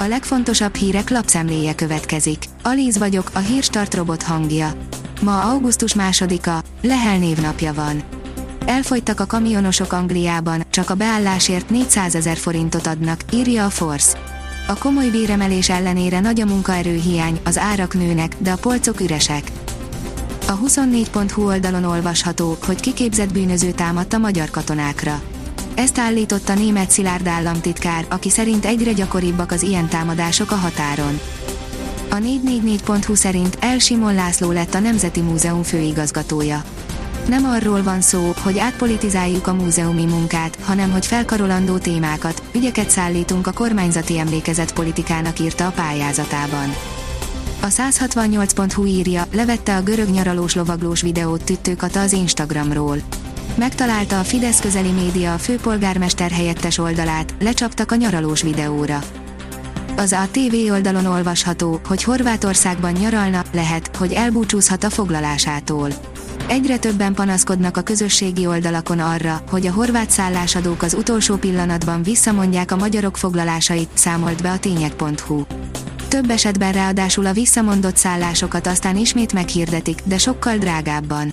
A legfontosabb hírek lapszemléje következik. Alíz vagyok, a hírstart robot hangja. Ma augusztus másodika, Lehel névnapja van. Elfogytak a kamionosok Angliában, csak a beállásért 400 ezer forintot adnak, írja a Force. A komoly béremelés ellenére nagy a munkaerőhiány, az árak nőnek, de a polcok üresek. A 24.hu oldalon olvasható, hogy kiképzett bűnöző támadt a magyar katonákra. Ezt állította német Szilárd államtitkár, aki szerint egyre gyakoribbak az ilyen támadások a határon. A 444.hu szerint El Simon László lett a Nemzeti Múzeum főigazgatója. Nem arról van szó, hogy átpolitizáljuk a múzeumi munkát, hanem hogy felkarolandó témákat, ügyeket szállítunk a kormányzati emlékezet politikának írta a pályázatában. A 168.hu írja, levette a görög nyaralós lovaglós videót Tüttőkata az Instagramról. Megtalálta a Fidesz közeli média a főpolgármester helyettes oldalát, lecsaptak a nyaralós videóra. Az a TV oldalon olvasható, hogy Horvátországban nyaralna, lehet, hogy elbúcsúzhat a foglalásától. Egyre többen panaszkodnak a közösségi oldalakon arra, hogy a horvát szállásadók az utolsó pillanatban visszamondják a magyarok foglalásait, számolt be a tények.hu. Több esetben ráadásul a visszamondott szállásokat aztán ismét meghirdetik, de sokkal drágábban.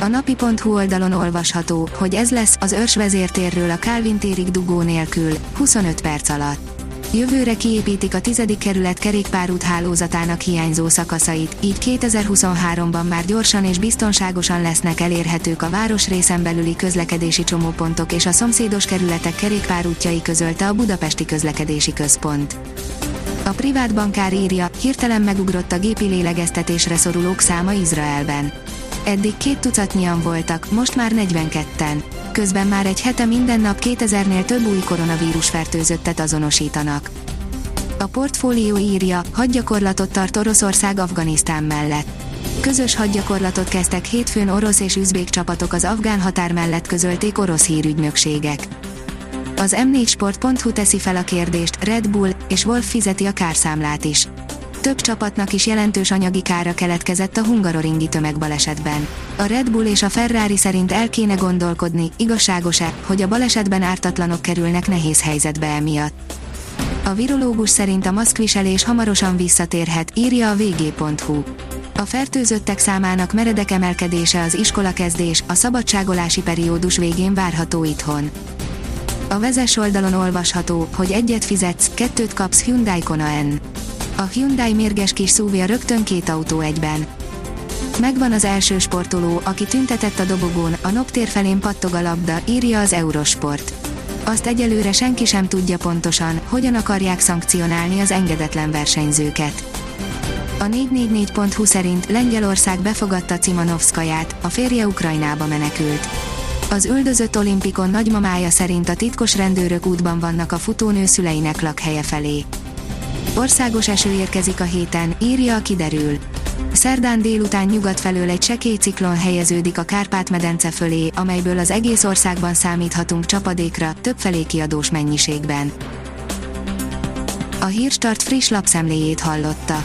A napi.hu oldalon olvasható, hogy ez lesz az őrs vezértérről a Calvin térig dugó nélkül, 25 perc alatt. Jövőre kiépítik a 10. kerület kerékpárút hálózatának hiányzó szakaszait, így 2023-ban már gyorsan és biztonságosan lesznek elérhetők a városrészen belüli közlekedési csomópontok és a szomszédos kerületek kerékpárútjai közölte a Budapesti Közlekedési Központ. A privát bankár írja, hirtelen megugrott a gépi lélegeztetésre szorulók száma Izraelben. Eddig két tucatnyian voltak, most már 42-en. Közben már egy hete minden nap 2000-nél több új koronavírus fertőzöttet azonosítanak. A portfólió írja, hadgyakorlatot tart Oroszország Afganisztán mellett. Közös hadgyakorlatot kezdtek hétfőn orosz és üzbék csapatok az afgán határ mellett közölték orosz hírügynökségek. Az m4sport.hu teszi fel a kérdést, Red Bull és Wolf fizeti a kárszámlát is több csapatnak is jelentős anyagi kára keletkezett a hungaroringi tömegbalesetben. A Red Bull és a Ferrari szerint el kéne gondolkodni, igazságos-e, hogy a balesetben ártatlanok kerülnek nehéz helyzetbe emiatt. A virológus szerint a maszkviselés hamarosan visszatérhet, írja a vg.hu. A fertőzöttek számának meredek emelkedése az iskolakezdés, a szabadságolási periódus végén várható itthon. A vezes oldalon olvasható, hogy egyet fizetsz, kettőt kapsz Hyundai Kona N. A Hyundai mérges kis szúvja rögtön két autó egyben. Megvan az első sportoló, aki tüntetett a dobogón, a naptér felén pattog a labda, írja az Eurosport. Azt egyelőre senki sem tudja pontosan, hogyan akarják szankcionálni az engedetlen versenyzőket. A 444.hu szerint Lengyelország befogadta Cimanovszkaját, a férje Ukrajnába menekült. Az üldözött olimpikon nagymamája szerint a titkos rendőrök útban vannak a futónő szüleinek lakhelye felé. Országos eső érkezik a héten, írja a kiderül. Szerdán délután nyugat felől egy sekély ciklon helyeződik a Kárpát-medence fölé, amelyből az egész országban számíthatunk csapadékra, többfelé kiadós mennyiségben. A Hírstart friss lapszemléjét hallotta.